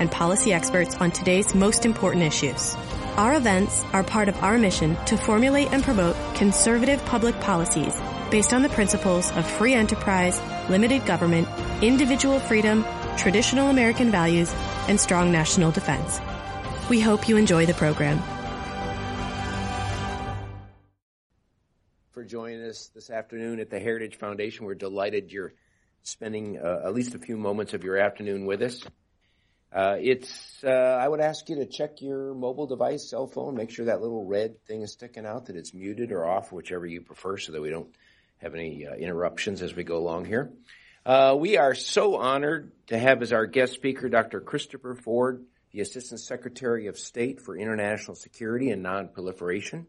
and policy experts on today's most important issues. Our events are part of our mission to formulate and promote conservative public policies based on the principles of free enterprise, limited government, individual freedom, traditional American values, and strong national defense. We hope you enjoy the program. For joining us this afternoon at the Heritage Foundation, we're delighted you're spending uh, at least a few moments of your afternoon with us. Uh, it's, uh, I would ask you to check your mobile device, cell phone, make sure that little red thing is sticking out, that it's muted or off, whichever you prefer, so that we don't have any uh, interruptions as we go along here. Uh, we are so honored to have as our guest speaker Dr. Christopher Ford, the Assistant Secretary of State for International Security and Non-Proliferation.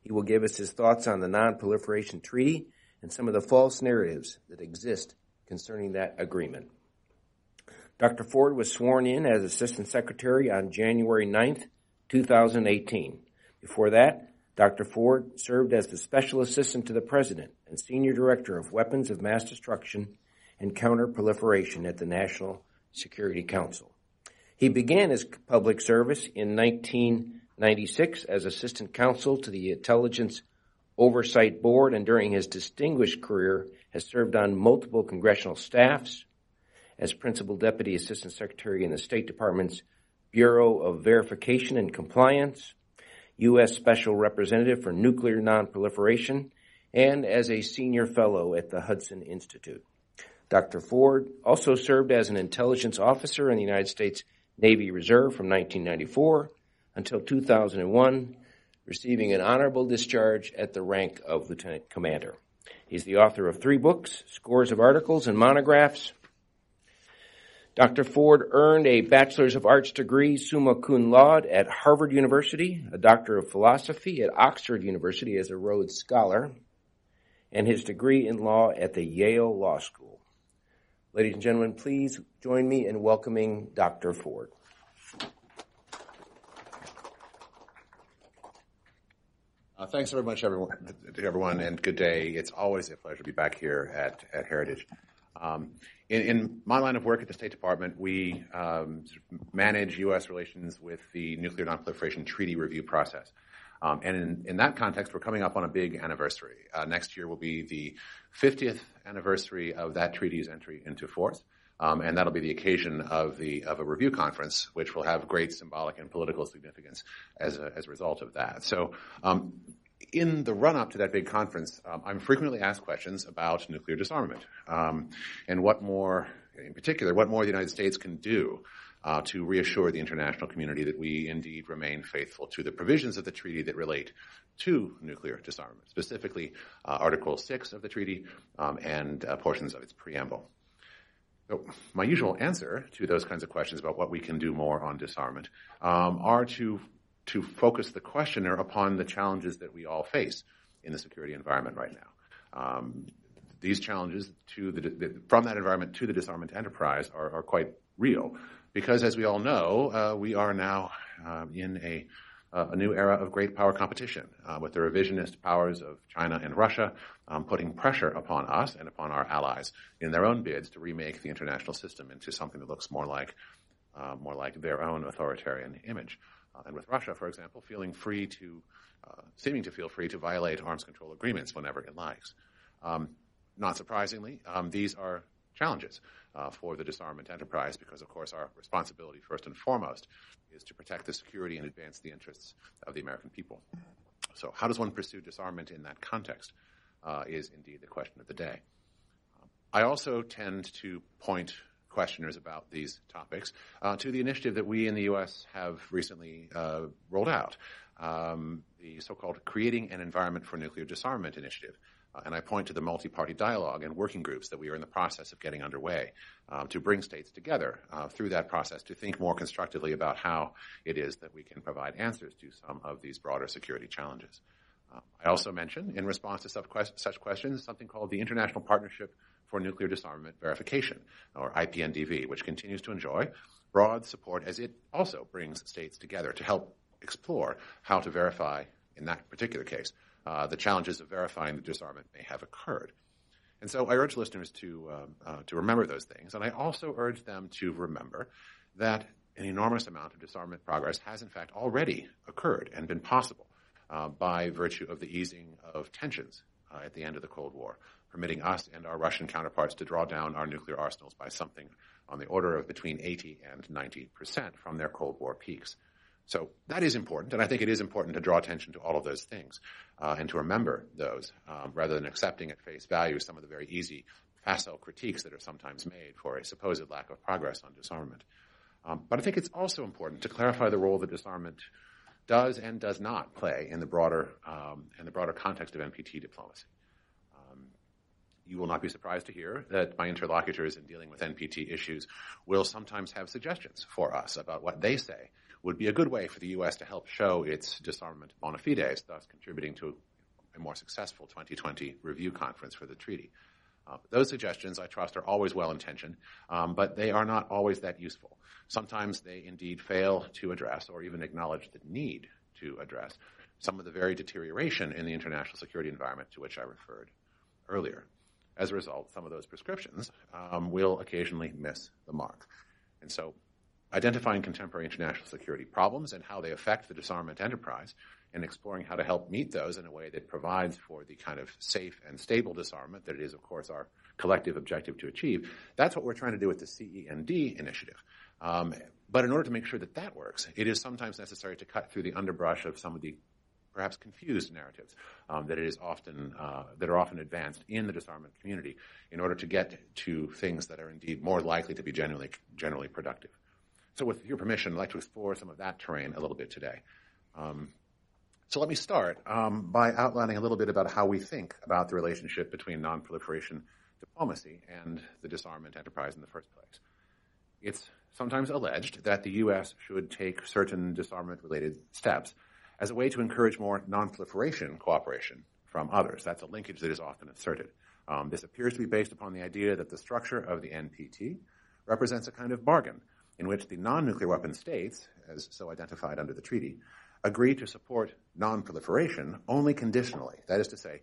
He will give us his thoughts on the Non-Proliferation Treaty and some of the false narratives that exist concerning that agreement. Dr. Ford was sworn in as Assistant Secretary on January 9th, 2018. Before that, Dr. Ford served as the Special Assistant to the President and Senior Director of Weapons of Mass Destruction and Counterproliferation at the National Security Council. He began his public service in 1996 as Assistant Counsel to the Intelligence Oversight Board and during his distinguished career has served on multiple congressional staffs, as Principal Deputy Assistant Secretary in the State Department's Bureau of Verification and Compliance, U.S. Special Representative for Nuclear Nonproliferation, and as a Senior Fellow at the Hudson Institute. Dr. Ford also served as an intelligence officer in the United States Navy Reserve from 1994 until 2001, receiving an honorable discharge at the rank of Lieutenant Commander. He's the author of three books, scores of articles and monographs, Dr. Ford earned a Bachelor's of Arts degree summa cum laude at Harvard University, a Doctor of Philosophy at Oxford University as a Rhodes Scholar, and his degree in law at the Yale Law School. Ladies and gentlemen, please join me in welcoming Dr. Ford. Uh, thanks very much, everyone, everyone, and good day. It's always a pleasure to be back here at, at Heritage. Um, in, in, my line of work at the State Department, we um, manage U.S. relations with the Nuclear Nonproliferation Treaty review process. Um, and in, in, that context, we're coming up on a big anniversary. Uh, next year will be the 50th anniversary of that treaty's entry into force. Um, and that'll be the occasion of the of a review conference, which will have great symbolic and political significance as a, as a result of that. So, um, in the run up to that big conference, um, I'm frequently asked questions about nuclear disarmament um, and what more, in particular, what more the United States can do uh, to reassure the international community that we indeed remain faithful to the provisions of the treaty that relate to nuclear disarmament, specifically uh, Article 6 of the treaty um, and uh, portions of its preamble. So my usual answer to those kinds of questions about what we can do more on disarmament um, are to to focus the questioner upon the challenges that we all face in the security environment right now. Um, these challenges to the, the, from that environment to the disarmament enterprise are, are quite real because, as we all know, uh, we are now uh, in a, uh, a, new era of great power competition uh, with the revisionist powers of China and Russia um, putting pressure upon us and upon our allies in their own bids to remake the international system into something that looks more like uh, more like their own authoritarian image and with Russia, for example, feeling free to, uh, seeming to feel free to violate arms control agreements whenever it likes. Um, not surprisingly, um, these are challenges uh, for the disarmament enterprise because, of course, our responsibility first and foremost is to protect the security and advance the interests of the American people. So, how does one pursue disarmament in that context? Uh, is indeed the question of the day. Um, I also tend to point questioners about these topics uh, to the initiative that we in the U.S. have recently uh, rolled out, um, the so-called Creating an Environment for Nuclear Disarmament initiative. Uh, and I point to the multi-party dialogue and working groups that we are in the process of getting underway um, to bring states together uh, through that process to think more constructively about how it is that we can provide answers to some of these broader security challenges. Uh, I also mentioned, in response to such questions, something called the International Partnership for Nuclear Disarmament Verification, or IPNDV, which continues to enjoy broad support as it also brings states together to help explore how to verify, in that particular case, uh, the challenges of verifying that disarmament may have occurred. And so I urge listeners to, uh, uh, to remember those things. And I also urge them to remember that an enormous amount of disarmament progress has, in fact, already occurred and been possible uh, by virtue of the easing of tensions uh, at the end of the Cold War, permitting us and our Russian counterparts to draw down our nuclear arsenals by something on the order of between 80 and 90 percent from their Cold War peaks. So that is important, and I think it is important to draw attention to all of those things uh, and to remember those um, rather than accepting at face value some of the very easy facile critiques that are sometimes made for a supposed lack of progress on disarmament. Um, but I think it's also important to clarify the role that disarmament does and does not play in the broader um, in the broader context of NPT diplomacy. You will not be surprised to hear that my interlocutors in dealing with NPT issues will sometimes have suggestions for us about what they say would be a good way for the U.S. to help show its disarmament bona fides, thus contributing to a more successful 2020 review conference for the treaty. Uh, those suggestions, I trust, are always well intentioned, um, but they are not always that useful. Sometimes they indeed fail to address or even acknowledge the need to address some of the very deterioration in the international security environment to which I referred earlier. As a result, some of those prescriptions um, will occasionally miss the mark. And so identifying contemporary international security problems and how they affect the disarmament enterprise, and exploring how to help meet those in a way that provides for the kind of safe and stable disarmament that it is, of course, our collective objective to achieve. That's what we're trying to do with the CEND initiative. Um, but in order to make sure that that works, it is sometimes necessary to cut through the underbrush of some of the perhaps confused narratives um, that it is often uh, that are often advanced in the disarmament community in order to get to things that are indeed more likely to be genuinely generally productive. So with your permission, I'd like to explore some of that terrain a little bit today. Um, so let me start um, by outlining a little bit about how we think about the relationship between nonproliferation diplomacy and the disarmament enterprise in the first place. It's sometimes alleged that the U.S. should take certain disarmament-related steps as a way to encourage more nonproliferation cooperation from others. That's a linkage that is often asserted. Um, this appears to be based upon the idea that the structure of the NPT represents a kind of bargain in which the non-nuclear weapon states, as so identified under the treaty, agree to support non-proliferation only conditionally. That is to say,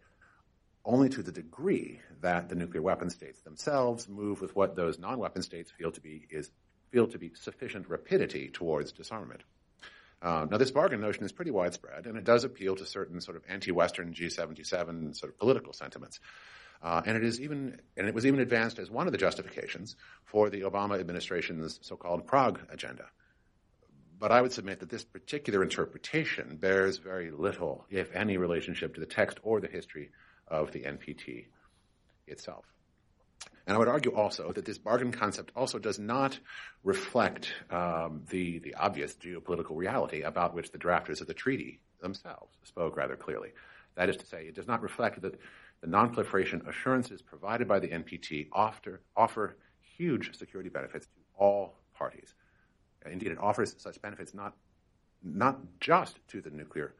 only to the degree that the nuclear weapon states themselves move with what those non-weapon states feel to be is feel to be sufficient rapidity towards disarmament. Uh, now, this bargain notion is pretty widespread, and it does appeal to certain sort of anti-Western G77 sort of political sentiments. Uh, and it is even, and it was even advanced as one of the justifications for the Obama administration's so-called Prague agenda. But I would submit that this particular interpretation bears very little, if any, relationship to the text or the history of the NPT itself. And I would argue also that this bargain concept also does not reflect um, the the obvious geopolitical reality about which the drafters of the treaty themselves spoke rather clearly. That is to say, it does not reflect that the nonproliferation assurances provided by the NPT offer, offer huge security benefits to all parties. Indeed, it offers such benefits not, not just to the nuclear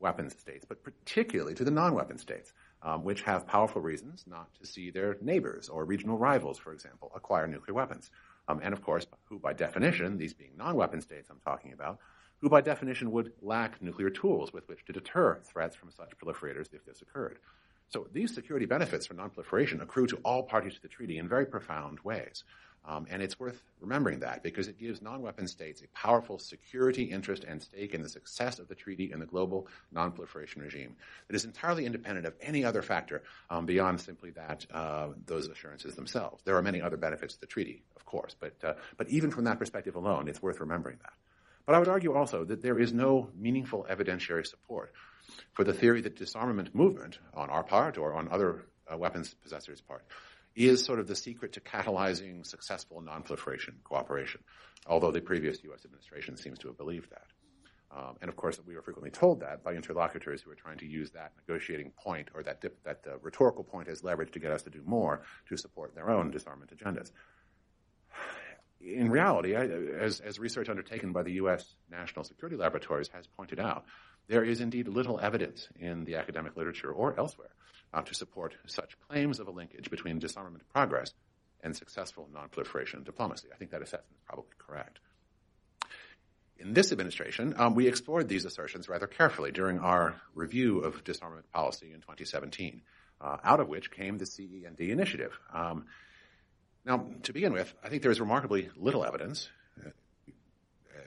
weapons states, but particularly to the non-weapon states, um, which have powerful reasons not to see their neighbors or regional rivals, for example, acquire nuclear weapons. Um, and of course, who by definition, these being non-weapon states I'm talking about, who by definition would lack nuclear tools with which to deter threats from such proliferators if this occurred. So these security benefits for nonproliferation accrue to all parties to the treaty in very profound ways. Um, and it's worth remembering that because it gives non-weapon states a powerful security interest and stake in the success of the treaty and the global non-proliferation regime that is entirely independent of any other factor um, beyond simply that uh, those assurances themselves. There are many other benefits to the treaty, of course, but uh, but even from that perspective alone, it's worth remembering that. But I would argue also that there is no meaningful evidentiary support for the theory that disarmament movement on our part or on other uh, weapons possessors' part is sort of the secret to catalyzing successful nonproliferation cooperation, although the previous U.S. administration seems to have believed that. Um, and of course, we were frequently told that by interlocutors who were trying to use that negotiating point or that, dip, that uh, rhetorical point as leverage to get us to do more to support their own disarmament agendas. In reality, I, as, as research undertaken by the U.S. National Security Laboratories has pointed out, there is indeed little evidence in the academic literature or elsewhere uh, to support such claims of a linkage between disarmament progress and successful nonproliferation diplomacy. I think that assessment is probably correct. In this administration, um, we explored these assertions rather carefully during our review of disarmament policy in 2017, uh, out of which came the CEND initiative. Um, now, to begin with, I think there is remarkably little evidence. Uh,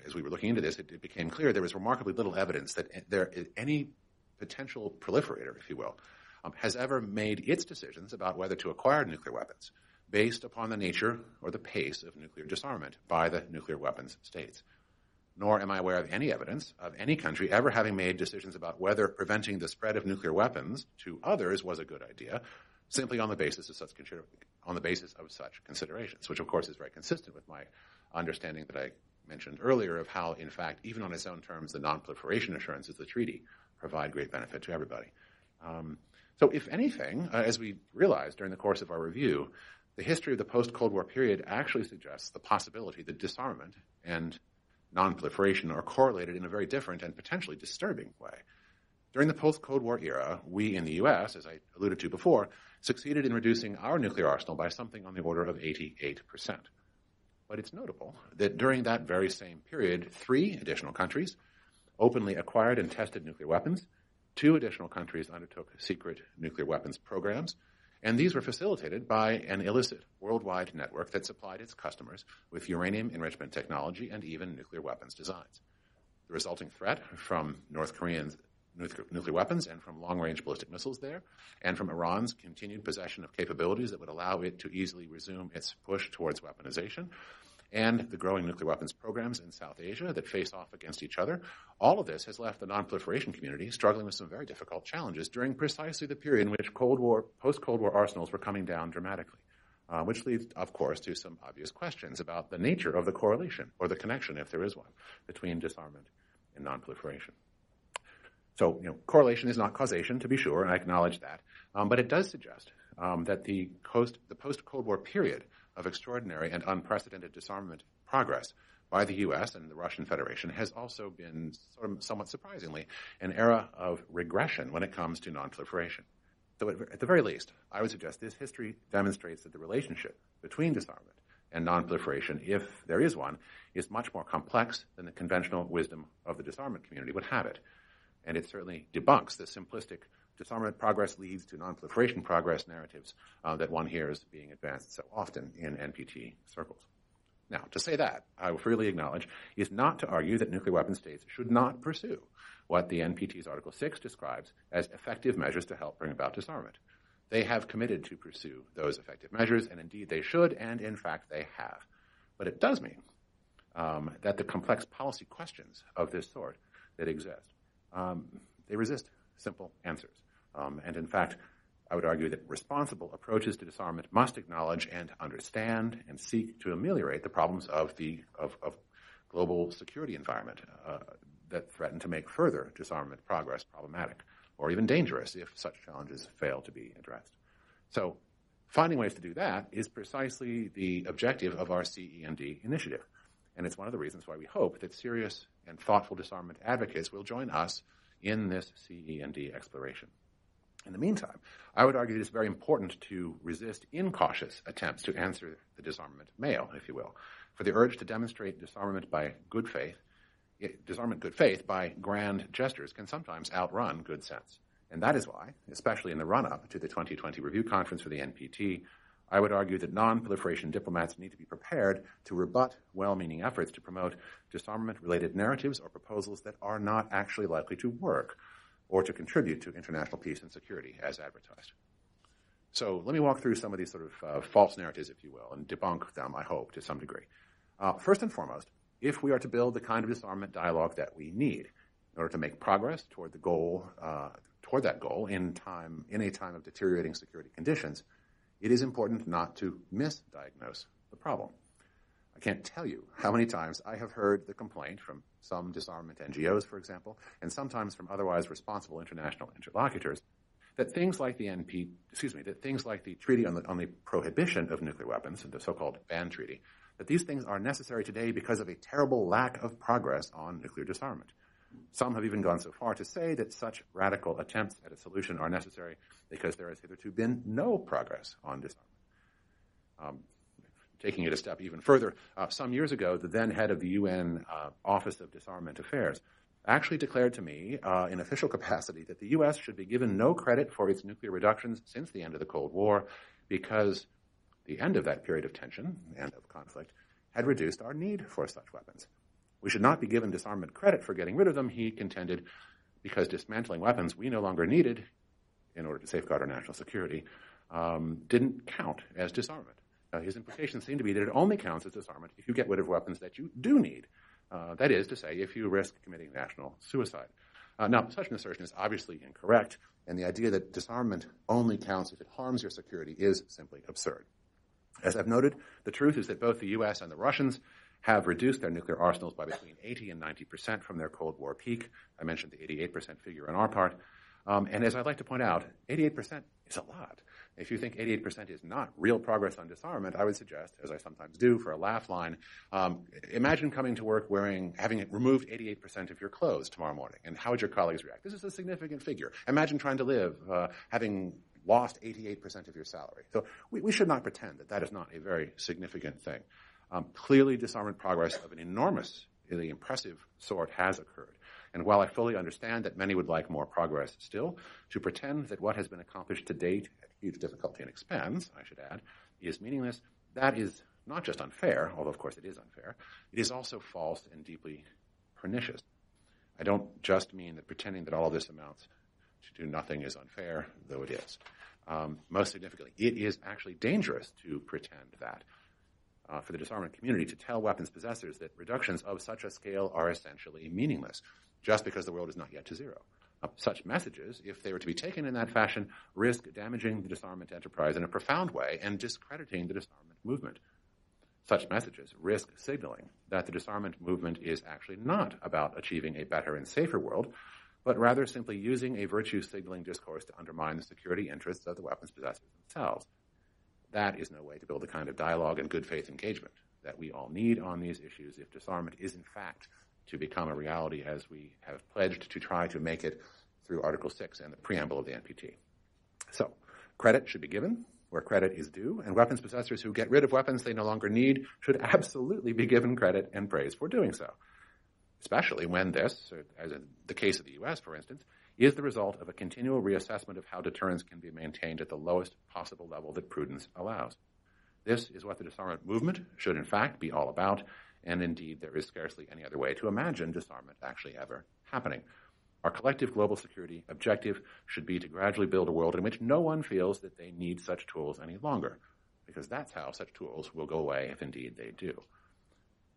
as we were looking into this, it, it, became clear there was remarkably little evidence that there any potential proliferator, if you will, um, has ever made its decisions about whether to acquire nuclear weapons based upon the nature or the pace of nuclear disarmament by the nuclear weapons states nor am I aware of any evidence of any country ever having made decisions about whether preventing the spread of nuclear weapons to others was a good idea, simply on the basis of such on the basis of such considerations, which of course is very consistent with my understanding that I mentioned earlier of how, in fact, even on its own terms, the non-proliferation assurances of the treaty provide great benefit to everybody. Um, so, if anything, uh, as we realized during the course of our review, the history of the post-Cold War period actually suggests the possibility that disarmament and nonproliferation are correlated in a very different and potentially disturbing way. During the post-Cold War era, we in the U.S., as I alluded to before, succeeded in reducing our nuclear arsenal by something on the order of 88%. But it's notable that during that very same period, three additional countries openly acquired and tested nuclear weapons, two additional countries undertook secret nuclear weapons programs, and these were facilitated by an illicit worldwide network that supplied its customers with uranium enrichment technology and even nuclear weapons designs. The resulting threat from North Korean nuclear weapons and from long range ballistic missiles there, and from Iran's continued possession of capabilities that would allow it to easily resume its push towards weaponization, and the growing nuclear weapons programs in South Asia that face off against each other. All of this has left the nonproliferation community struggling with some very difficult challenges during precisely the period in which Cold War, post-Cold War arsenals were coming down dramatically. Uh, which leads, of course, to some obvious questions about the nature of the correlation, or the connection, if there is one, between disarmament and nonproliferation. So, you know, correlation is not causation, to be sure, and I acknowledge that, um, but it does suggest um, that the, the post-Cold War period of extraordinary and unprecedented disarmament progress by the U.S. and the Russian Federation has also been sort of somewhat surprisingly an era of regression when it comes to nonproliferation. So, at the very least, I would suggest this history demonstrates that the relationship between disarmament and nonproliferation, if there is one, is much more complex than the conventional wisdom of the disarmament community would have it. And it certainly debunks the simplistic disarmament progress leads to nonproliferation progress narratives uh, that one hears being advanced so often in NPT circles. Now, to say that, I will freely acknowledge, is not to argue that nuclear weapon states should not pursue what the NPT's Article 6 describes as effective measures to help bring about disarmament. They have committed to pursue those effective measures, and indeed they should, and in fact they have. But it does mean um, that the complex policy questions of this sort that exist, um, they resist simple answers. Um, and in fact, I would argue that responsible approaches to disarmament must acknowledge and understand and seek to ameliorate the problems of the of, of global security environment uh, that threaten to make further disarmament progress problematic or even dangerous if such challenges fail to be addressed. So, finding ways to do that is precisely the objective of our CEND initiative. And it's one of the reasons why we hope that serious and thoughtful disarmament advocates will join us in this CEND exploration. In the meantime, I would argue that it's very important to resist incautious attempts to answer the disarmament mail, if you will, for the urge to demonstrate disarmament by good faith, eh, disarmament good faith by grand gestures can sometimes outrun good sense. And that is why, especially in the run-up to the 2020 review conference for the NPT, I would argue that non-proliferation diplomats need to be prepared to rebut well-meaning efforts to promote disarmament-related narratives or proposals that are not actually likely to work or to contribute to international peace and security as advertised. So let me walk through some of these sort of uh, false narratives, if you will, and debunk them, I hope, to some degree. Uh, first and foremost, if we are to build the kind of disarmament dialogue that we need in order to make progress toward the goal, uh, toward that goal in time, in a time of deteriorating security conditions, it is important not to misdiagnose the problem. I can't tell you how many times I have heard the complaint from some disarmament NGOs, for example, and sometimes from otherwise responsible international interlocutors that things like the NP, excuse me, that things like the Treaty on the, on the Prohibition of Nuclear Weapons, the so-called Ban Treaty, that these things are necessary today because of a terrible lack of progress on nuclear disarmament. Some have even gone so far to say that such radical attempts at a solution are necessary because there has hitherto been no progress on disarmament. Um, taking it a step even further, uh, some years ago, the then head of the UN uh, Office of Disarmament Affairs actually declared to me uh, in official capacity that the U.S. should be given no credit for its nuclear reductions since the end of the Cold War because the end of that period of tension, end of conflict, had reduced our need for such weapons. We should not be given disarmament credit for getting rid of them, he contended, because dismantling weapons we no longer needed in order to safeguard our national security um, didn't count as disarmament. Uh, his implications seem to be that it only counts as disarmament if you get rid of weapons that you do need. Uh, that is to say, if you risk committing national suicide. Uh, now, such an assertion is obviously incorrect, and the idea that disarmament only counts if it harms your security is simply absurd. As I've noted, the truth is that both the U.S. and the Russians have reduced their nuclear arsenals by between 80 and 90 percent from their Cold War peak. I mentioned the 88 percent figure on our part. Um, and as I'd like to point out, 88 percent is a lot. If you think 88% is not real progress on disarmament, I would suggest, as I sometimes do for a laugh line, um, imagine coming to work wearing, having removed 88% of your clothes tomorrow morning, and how would your colleagues react? This is a significant figure. Imagine trying to live uh, having lost 88% of your salary. So we, we, should not pretend that that is not a very significant thing. Um, clearly, disarmament progress of an enormous, impressive sort has occurred. And while I fully understand that many would like more progress still, to pretend that what has been accomplished to date at huge difficulty and expense, I should add, is meaningless, that is not just unfair, although of course it is unfair, it is also false and deeply pernicious. I don't just mean that pretending that all of this amounts to do nothing is unfair, though it is. Um, most significantly, it is actually dangerous to pretend that. Uh, for the disarmament community to tell weapons possessors that reductions of such a scale are essentially meaningless just because the world is not yet to zero. Uh, such messages, if they were to be taken in that fashion, risk damaging the disarmament enterprise in a profound way and discrediting the disarmament movement. Such messages risk signaling that the disarmament movement is actually not about achieving a better and safer world, but rather simply using a virtue signaling discourse to undermine the security interests of the weapons possessors themselves. That is no way to build the kind of dialogue and good faith engagement that we all need on these issues if disarmament is in fact to become a reality as we have pledged to try to make it through Article 6 and the preamble of the NPT. So, credit should be given where credit is due, and weapons possessors who get rid of weapons they no longer need should absolutely be given credit and praise for doing so. Especially when this, as in the case of the U.S., for instance, is the result of a continual reassessment of how deterrence can be maintained at the lowest possible level that prudence allows. This is what the disarmament movement should, in fact, be all about, and indeed there is scarcely any other way to imagine disarmament actually ever happening. Our collective global security objective should be to gradually build a world in which no one feels that they need such tools any longer, because that's how such tools will go away if indeed they do.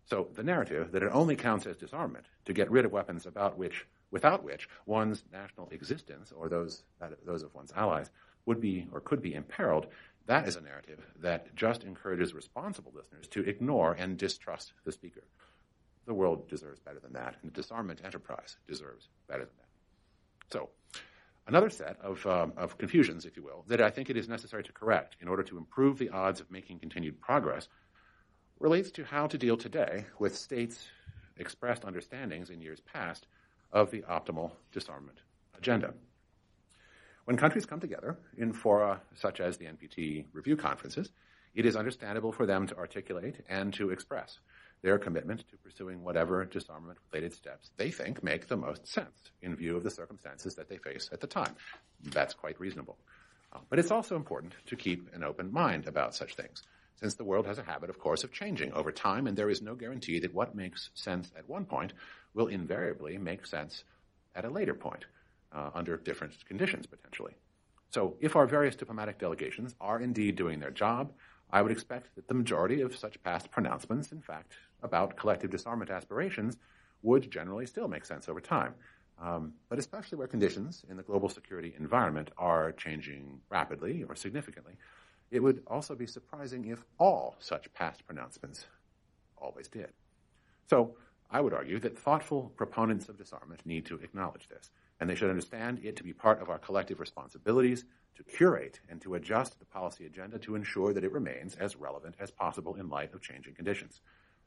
So the narrative that it only counts as disarmament to get rid of weapons about which, without which one's national existence or those, those of one's allies would be or could be imperiled that is a narrative that just encourages responsible listeners to ignore and distrust the speaker. The world deserves better than that, and the disarmament enterprise deserves better than that. So, another set of, um, of confusions, if you will, that I think it is necessary to correct in order to improve the odds of making continued progress relates to how to deal today with states' expressed understandings in years past of the optimal disarmament agenda. When countries come together in fora such as the NPT review conferences, it is understandable for them to articulate and to express their commitment to pursuing whatever disarmament related steps they think make the most sense in view of the circumstances that they face at the time. That's quite reasonable. Uh, but it's also important to keep an open mind about such things, since the world has a habit, of course, of changing over time, and there is no guarantee that what makes sense at one point will invariably make sense at a later point uh, under different conditions potentially. So if our various diplomatic delegations are indeed doing their job, I would expect that the majority of such past pronouncements, in fact, about collective disarmament aspirations, would generally still make sense over time. Um, but especially where conditions in the global security environment are changing rapidly or significantly, it would also be surprising if all such past pronouncements always did. So I would argue that thoughtful proponents of disarmament need to acknowledge this, and they should understand it to be part of our collective responsibilities to curate and to adjust the policy agenda to ensure that it remains as relevant as possible in light of changing conditions.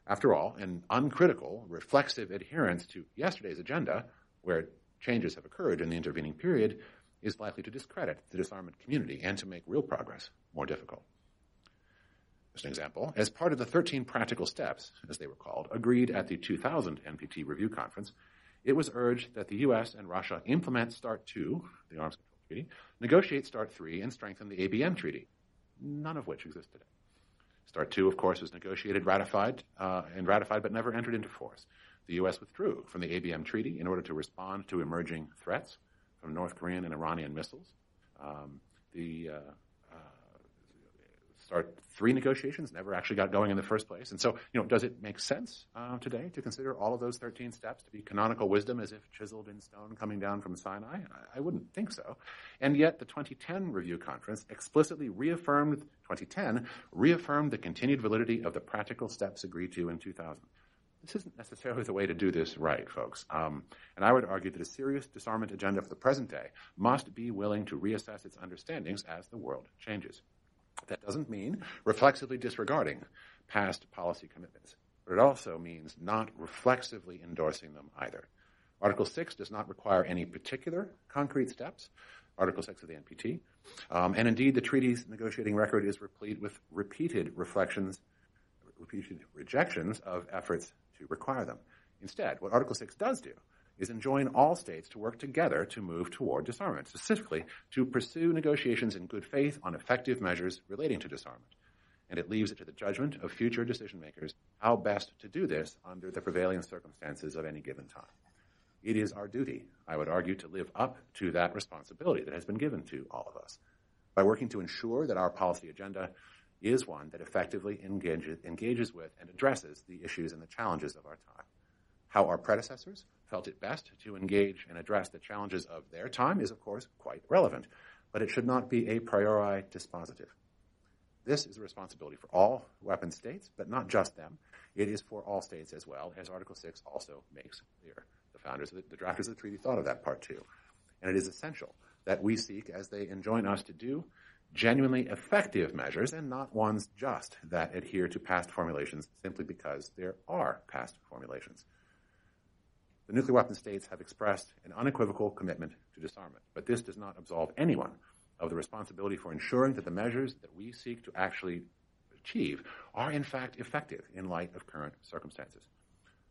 After all, an uncritical, reflexive adherence to yesterday's agenda, where changes have occurred in the intervening period, is likely to discredit the disarmament community and to make real progress more difficult. As an example, as part of the 13 practical steps, as they were called, agreed at the 2000 NPT review conference, it was urged that the U.S. and Russia implement START 2, the Arms Control Treaty, negotiate START 3, and strengthen the ABM Treaty, none of which exists today. START 2, of course, was negotiated, ratified, uh, and ratified, but never entered into force. The U.S. withdrew from the ABM Treaty in order to respond to emerging threats from North Korean and Iranian missiles. Um, the uh, START three negotiations never actually got going in the first place. And so, you know, does it make sense uh, today to consider all of those 13 steps to be canonical wisdom as if chiseled in stone coming down from Sinai? I, I wouldn't think so. And yet the 2010 review conference explicitly reaffirmed, 2010, reaffirmed the continued validity of the practical steps agreed to in 2000. This isn't necessarily the way to do this right, folks. Um, and I would argue that a serious disarmament agenda for the present day must be willing to reassess its understandings as the world changes. That doesn't mean reflexively disregarding past policy commitments, but it also means not reflexively endorsing them either. Article 6 does not require any particular concrete steps, Article 6 of the NPT, um, and indeed the treaty's negotiating record is replete with repeated reflections, repeated rejections of efforts to require them. Instead, what Article 6 does do is enjoin all states to work together to move toward disarmament, specifically to pursue negotiations in good faith on effective measures relating to disarmament. And it leaves it to the judgment of future decision makers how best to do this under the prevailing circumstances of any given time. It is our duty, I would argue, to live up to that responsibility that has been given to all of us by working to ensure that our policy agenda is one that effectively engages, engages with and addresses the issues and the challenges of our time. How our predecessors felt it best to engage and address the challenges of their time is, of course, quite relevant, but it should not be a priori dispositive. This is a responsibility for all weapon states, but not just them. It is for all states as well, as Article 6 also makes clear. The founders, the, the drafters of the treaty thought of that part too. And it is essential that we seek, as they enjoin us to do, genuinely effective measures and not ones just that adhere to past formulations simply because there are past formulations. The nuclear weapon states have expressed an unequivocal commitment to disarmament, but this does not absolve anyone of the responsibility for ensuring that the measures that we seek to actually achieve are in fact effective in light of current circumstances.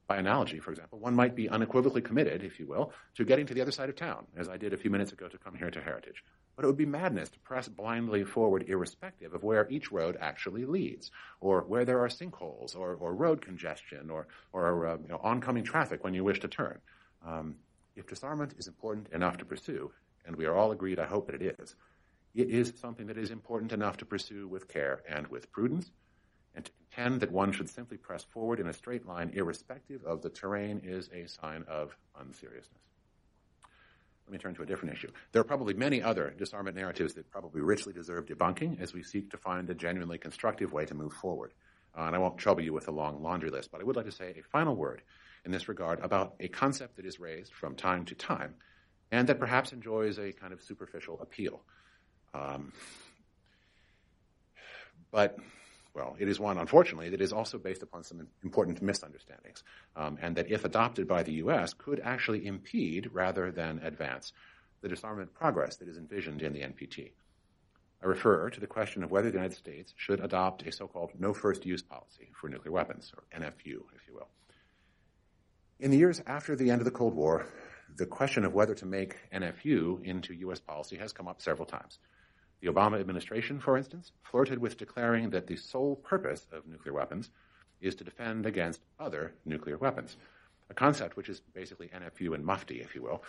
By analogy, for example, one might be unequivocally committed, if you will, to getting to the other side of town, as I did a few minutes ago to come here to Heritage. But it would be madness to press blindly forward irrespective of where each road actually leads, or where there are sinkholes, or, or road congestion, or, or uh, you know, oncoming traffic when you wish to turn. Um, if disarmament is important enough to pursue, and we are all agreed, I hope that it is, it is something that is important enough to pursue with care and with prudence, and to contend that one should simply press forward in a straight line irrespective of the terrain is a sign of unseriousness. Let me turn to a different issue. There are probably many other disarmament narratives that probably richly deserve debunking as we seek to find a genuinely constructive way to move forward. Uh, and I won't trouble you with a long laundry list, but I would like to say a final word in this regard about a concept that is raised from time to time and that perhaps enjoys a kind of superficial appeal. Um, but well, it is one, unfortunately, that is also based upon some important misunderstandings, um, and that if adopted by the U.S., could actually impede rather than advance the disarmament progress that is envisioned in the NPT. I refer to the question of whether the United States should adopt a so-called no first use policy for nuclear weapons, or NFU, if you will. In the years after the end of the Cold War, the question of whether to make NFU into U.S. policy has come up several times. The Obama administration, for instance, flirted with declaring that the sole purpose of nuclear weapons is to defend against other nuclear weapons, a concept which is basically NFU and mufti, if you will,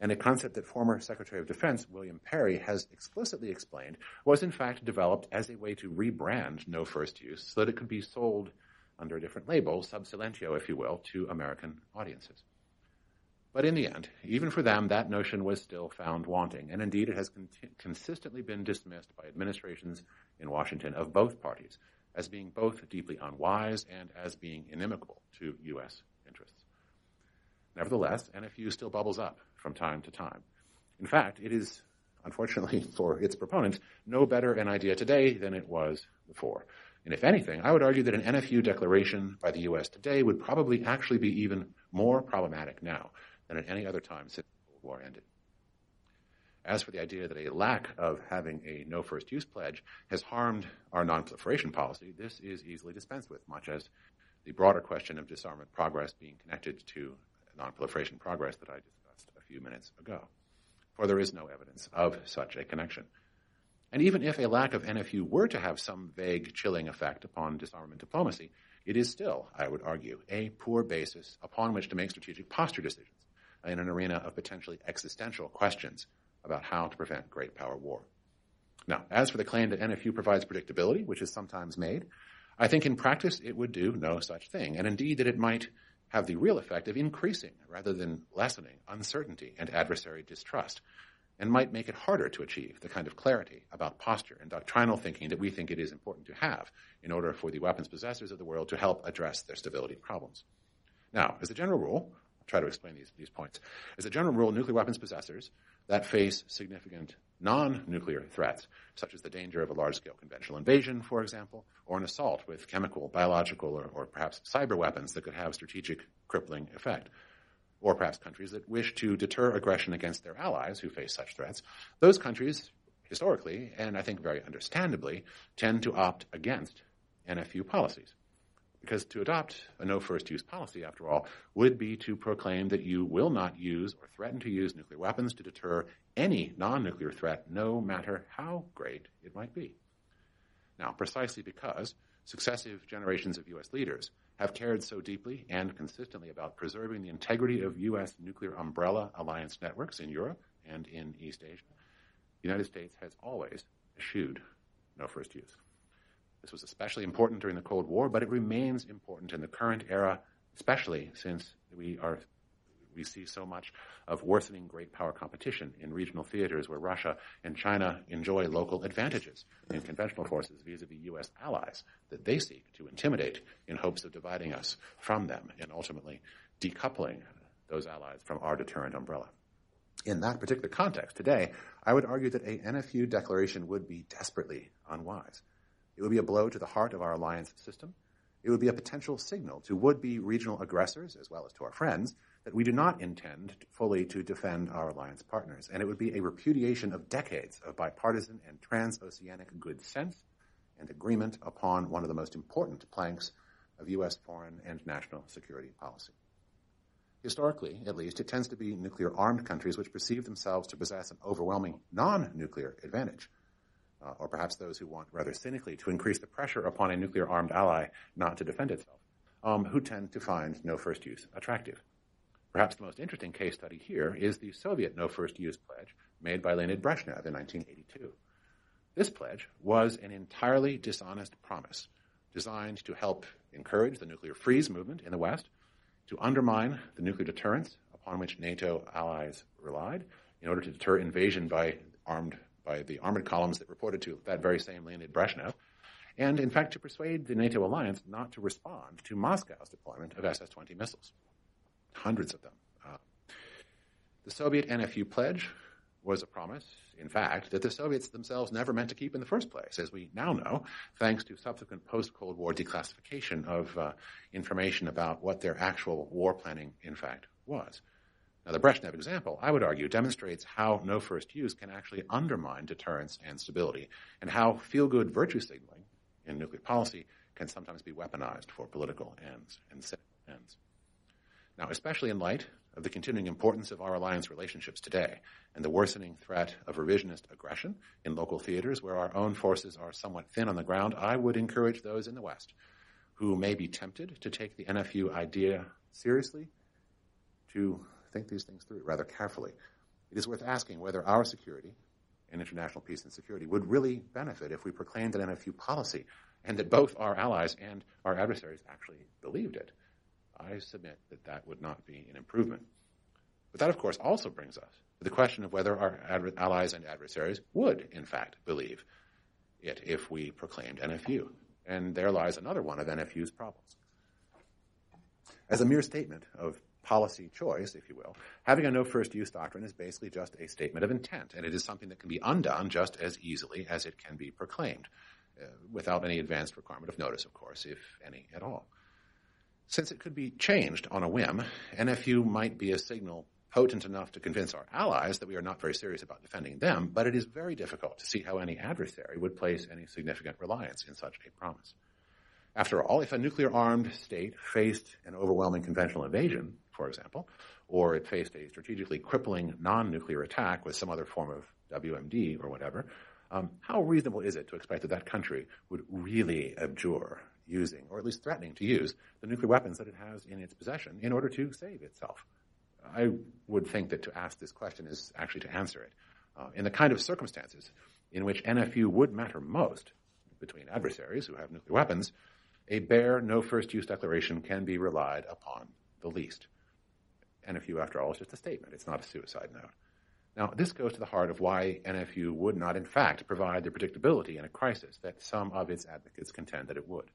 and a concept that former Secretary of Defense William Perry has explicitly explained was in fact developed as a way to rebrand no first use so that it could be sold under a different label, sub silentio, if you will, to American audiences. But in the end, even for them, that notion was still found wanting, and indeed it has con- consistently been dismissed by administrations in Washington of both parties as being both deeply unwise and as being inimical to U.S. interests. Nevertheless, NFU still bubbles up from time to time. In fact, it is, unfortunately for its proponents, no better an idea today than it was before. And if anything, I would argue that an NFU declaration by the U.S. today would probably actually be even more problematic now than at any other time since the Cold War ended. As for the idea that a lack of having a no first use pledge has harmed our nonproliferation policy, this is easily dispensed with, much as the broader question of disarmament progress being connected to nonproliferation progress that I discussed a few minutes ago. For there is no evidence of such a connection. And even if a lack of NFU were to have some vague chilling effect upon disarmament diplomacy, it is still, I would argue, a poor basis upon which to make strategic posture decisions Uh, in an arena of potentially existential questions about how to prevent great power war. Now, as for the claim that NFU provides predictability, which is sometimes made, I think in practice it would do no such thing, and indeed that it might have the real effect of increasing rather than lessening uncertainty and adversary distrust, and might make it harder to achieve the kind of clarity about posture and doctrinal thinking that we think it is important to have in order for the weapons possessors of the world to help address their stability problems. Now, as a general rule, try to explain these, these points. As a general rule, nuclear weapons possessors that face significant non-nuclear threats, such as the danger of a large-scale conventional invasion, for example, or an assault with chemical, biological, or, or, perhaps cyber weapons that could have strategic crippling effect, or perhaps countries that wish to deter aggression against their allies who face such threats, those countries, historically, and I think very understandably, tend to opt against NFU policies. Because to adopt a no first use policy, after all, would be to proclaim that you will not use or threaten to use nuclear weapons to deter any non nuclear threat, no matter how great it might be. Now, precisely because successive generations of U.S. leaders have cared so deeply and consistently about preserving the integrity of U.S. nuclear umbrella alliance networks in Europe and in East Asia, the United States has always eschewed no first use. This was especially important during the Cold War, but it remains important in the current era, especially since we are we see so much of worsening great power competition in regional theaters where Russia and China enjoy local advantages in conventional forces vis-a-vis U.S. allies that they seek to intimidate in hopes of dividing us from them and ultimately decoupling those allies from our deterrent umbrella. In that particular context, today, I would argue that a NFU declaration would be desperately unwise. It would be a blow to the heart of our alliance system. It would be a potential signal to would-be regional aggressors, as well as to our friends, that we do not intend fully to defend our alliance partners. And it would be a repudiation of decades of bipartisan and transoceanic good sense and agreement upon one of the most important planks of U.S. foreign and national security policy. Historically, at least, it tends to be nuclear armed countries which perceive themselves to possess an overwhelming non nuclear advantage uh, or perhaps those who want rather cynically to increase the pressure upon a nuclear armed ally not to defend itself, um, who tend to find no first use attractive. Perhaps the most interesting case study here is the Soviet no first use pledge made by Leonid Brezhnev in 1982. This pledge was an entirely dishonest promise designed to help encourage the nuclear freeze movement in the West, to undermine the nuclear deterrence upon which NATO allies relied in order to deter invasion by armed by the armored columns that reported to that very same Leonid Brezhnev, and in fact to persuade the NATO alliance not to respond to Moscow's deployment of SS 20 missiles. Hundreds of them. Uh, the Soviet NFU pledge was a promise, in fact, that the Soviets themselves never meant to keep in the first place, as we now know, thanks to subsequent post Cold War declassification of uh, information about what their actual war planning, in fact, was. Now, the Brezhnev example, I would argue, demonstrates how no first use can actually undermine deterrence and stability, and how feel good virtue signaling in nuclear policy can sometimes be weaponized for political ends and ends. Now, especially in light of the continuing importance of our alliance relationships today and the worsening threat of revisionist aggression in local theaters where our own forces are somewhat thin on the ground, I would encourage those in the West who may be tempted to take the NFU idea seriously to think these things through rather carefully. It is worth asking whether our security and international peace and security would really benefit if we proclaimed an NFU policy and that both our allies and our adversaries actually believed it. I submit that that would not be an improvement. But that, of course, also brings us to the question of whether our allies and adversaries would, in fact, believe it if we proclaimed NFU And there lies another one of NFU's problems. As a mere statement of policy choice, if you will, having a no first use doctrine is basically just a statement of intent, and it is something that can be undone just as easily as it can be proclaimed, uh, without any advanced requirement of notice, of course, if any at all. Since it could be changed on a whim, NFU might be a signal potent enough to convince our allies that we are not very serious about defending them, but it is very difficult to see how any adversary would place any significant reliance in such a promise. After all, if a nuclear armed state faced an overwhelming conventional invasion, for example, or it faced a strategically crippling non nuclear attack with some other form of WMD or whatever, um, how reasonable is it to expect that that country would really abjure using, or at least threatening to use, the nuclear weapons that it has in its possession in order to save itself? I would think that to ask this question is actually to answer it. Uh, in the kind of circumstances in which NFU would matter most between adversaries who have nuclear weapons, a bare no first use declaration can be relied upon the least. NFU, after all, is just a statement. It's not a suicide note. Now, this goes to the heart of why NFU would not, in fact, provide the predictability in a crisis that some of its advocates contend that it would.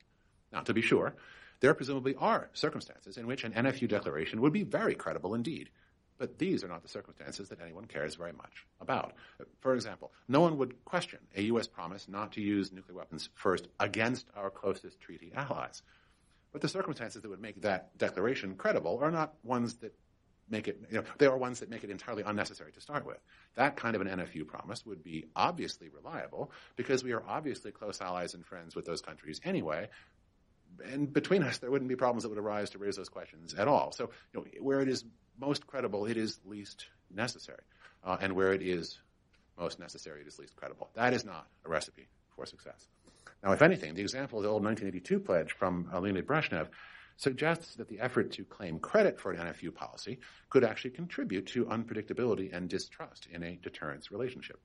Now, to be sure, there presumably are circumstances in which an NFU declaration would be very credible indeed. But these are not the circumstances that anyone cares very much about. For example, no one would question a U.S. promise not to use nuclear weapons first against our closest treaty allies. But the circumstances that would make that declaration credible are not ones that make it, you know, they are ones that make it entirely unnecessary to start with. That kind of an NFU promise would be obviously reliable because we are obviously close allies and friends with those countries anyway, and between us, there wouldn't be problems that would arise to raise those questions at all. So, you know, where it is most credible, it is least necessary, uh, and where it is most necessary, it is least credible. That is not a recipe for success. Now, if anything, the example of the old 1982 pledge from Leonid Brezhnev suggests that the effort to claim credit for an NFU policy could actually contribute to unpredictability and distrust in a deterrence relationship.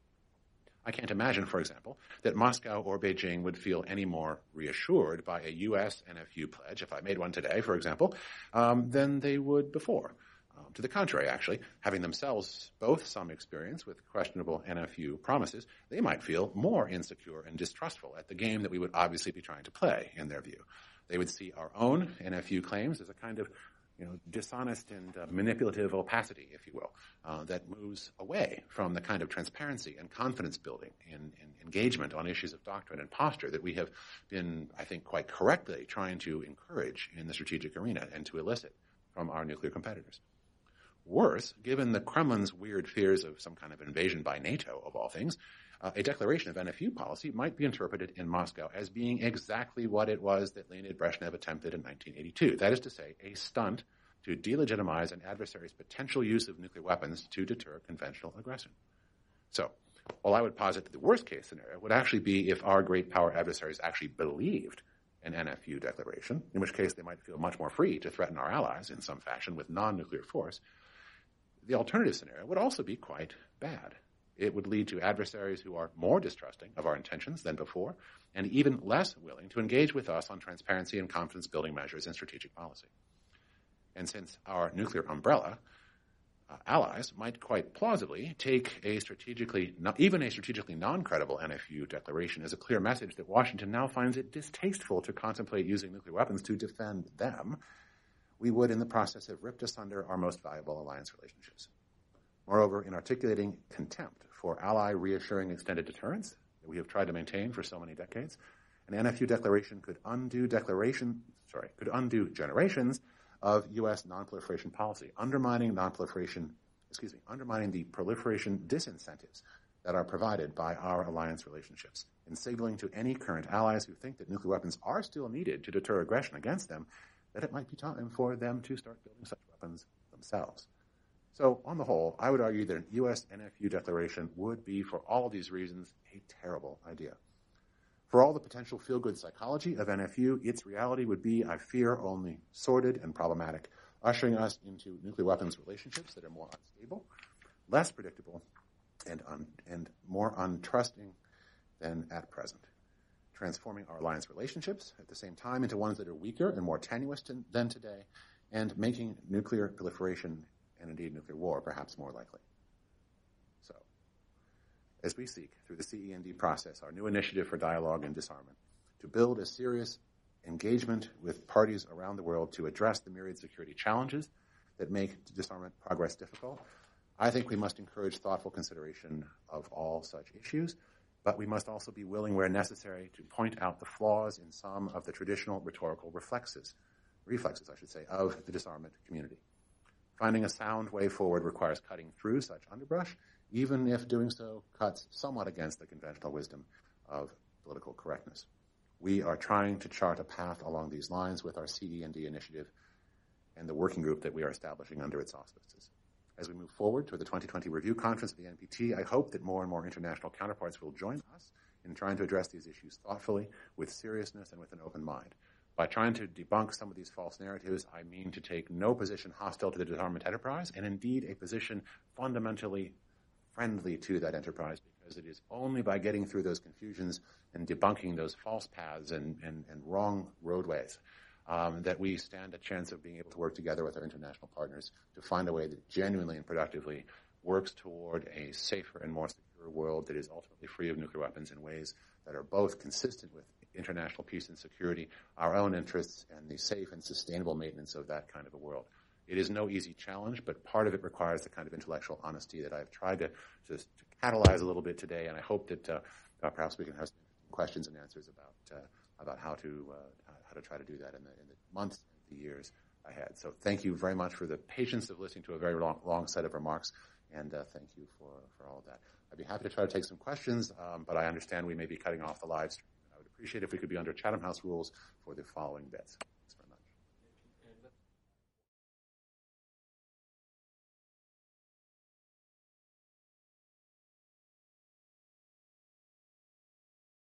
I can't imagine, for example, that Moscow or Beijing would feel any more reassured by a U.S. NFU pledge, if I made one today, for example, um, than they would before. Um, to the contrary, actually, having themselves both some experience with questionable NFU promises, they might feel more insecure and distrustful at the game that we would obviously be trying to play, in their view. They would see our own NFU claims as a kind of you know, dishonest and uh, manipulative opacity, if you will, uh, that moves away from the kind of transparency and confidence building and, engagement on issues of doctrine and posture that we have been, I think, quite correctly trying to encourage in the strategic arena and to elicit from our nuclear competitors. Worse, given the Kremlin's weird fears of some kind of invasion by NATO, of all things, uh, a declaration of NFU policy might be interpreted in Moscow as being exactly what it was that Leonid Brezhnev attempted in 1982. That is to say, a stunt to delegitimize an adversary's potential use of nuclear weapons to deter conventional aggression. So, while I would posit that the worst case scenario would actually be if our great power adversaries actually believed an NFU declaration, in which case they might feel much more free to threaten our allies in some fashion with non nuclear force, the alternative scenario would also be quite bad. It would lead to adversaries who are more distrusting of our intentions than before and even less willing to engage with us on transparency and confidence building measures in strategic policy. And since our nuclear umbrella, uh, allies might quite plausibly take a strategically, even a strategically non-credible NFU declaration as a clear message that Washington now finds it distasteful to contemplate using nuclear weapons to defend them, we would in the process have ripped asunder our most valuable alliance relationships. Moreover, in articulating contempt for ally reassuring extended deterrence that we have tried to maintain for so many decades. An NFU declaration could undo declaration, sorry, could undo generations of U.S. nonproliferation policy, undermining nonproliferation, excuse me, undermining the proliferation disincentives that are provided by our alliance relationships, and signaling to any current allies who think that nuclear weapons are still needed to deter aggression against them that it might be time for them to start building such weapons themselves. So, on the whole, I would argue that an U.S. NFU declaration would be, for all these reasons, a terrible idea. For all the potential feel good psychology of NFU, its reality would be, I fear, only sordid and problematic, ushering us into nuclear weapons relationships that are more unstable, less predictable, and, un- and more untrusting than at present. Transforming our alliance relationships at the same time into ones that are weaker and more tenuous to, than today, and making nuclear proliferation and indeed nuclear war perhaps more likely. So, as we seek through the CEND process our new initiative for dialogue and disarmament to build a serious engagement with parties around the world to address the myriad security challenges that make disarmament progress difficult. I think we must encourage thoughtful consideration of all such issues, but we must also be willing, where necessary, to point out the flaws in some of the traditional rhetorical reflexes, reflexes, I should say, of the disarmament community. Finding a sound way forward requires cutting through such underbrush, even if doing so cuts somewhat against the conventional wisdom of political correctness. We are trying to chart a path along these lines with our CD&D initiative and the working group that we are establishing under its auspices. As we move forward to the 2020 review conference of the NPT, I hope that more and more international counterparts will join us in trying to address these issues thoughtfully, with seriousness, and with an open mind. By trying to debunk some of these false narratives, I mean to take no position hostile to the disarmament enterprise, and indeed a position fundamentally friendly to that enterprise, because it is only by getting through those confusions and debunking those false paths and, and, and wrong roadways um, that we stand a chance of being able to work together with our international partners to find a way that genuinely and productively works toward a safer and more secure world that is ultimately free of nuclear weapons in ways that are both consistent with international peace and security, our own interests, and the safe and sustainable maintenance of that kind of a world. It is no easy challenge, but part of it requires the kind of intellectual honesty that I've tried to, to, to catalyze a little bit today, and I hope that uh, uh, perhaps we can have questions and answers about uh, about how to uh, how to try to do that in the, in the months the years ahead. So thank you very much for the patience of listening to a very long, long set of remarks, and uh, thank you for, for all of that. I'd be happy to try to take some questions, um, but I understand we may be cutting off the live stream. Appreciate if we could be under Chatham House rules for the following bits.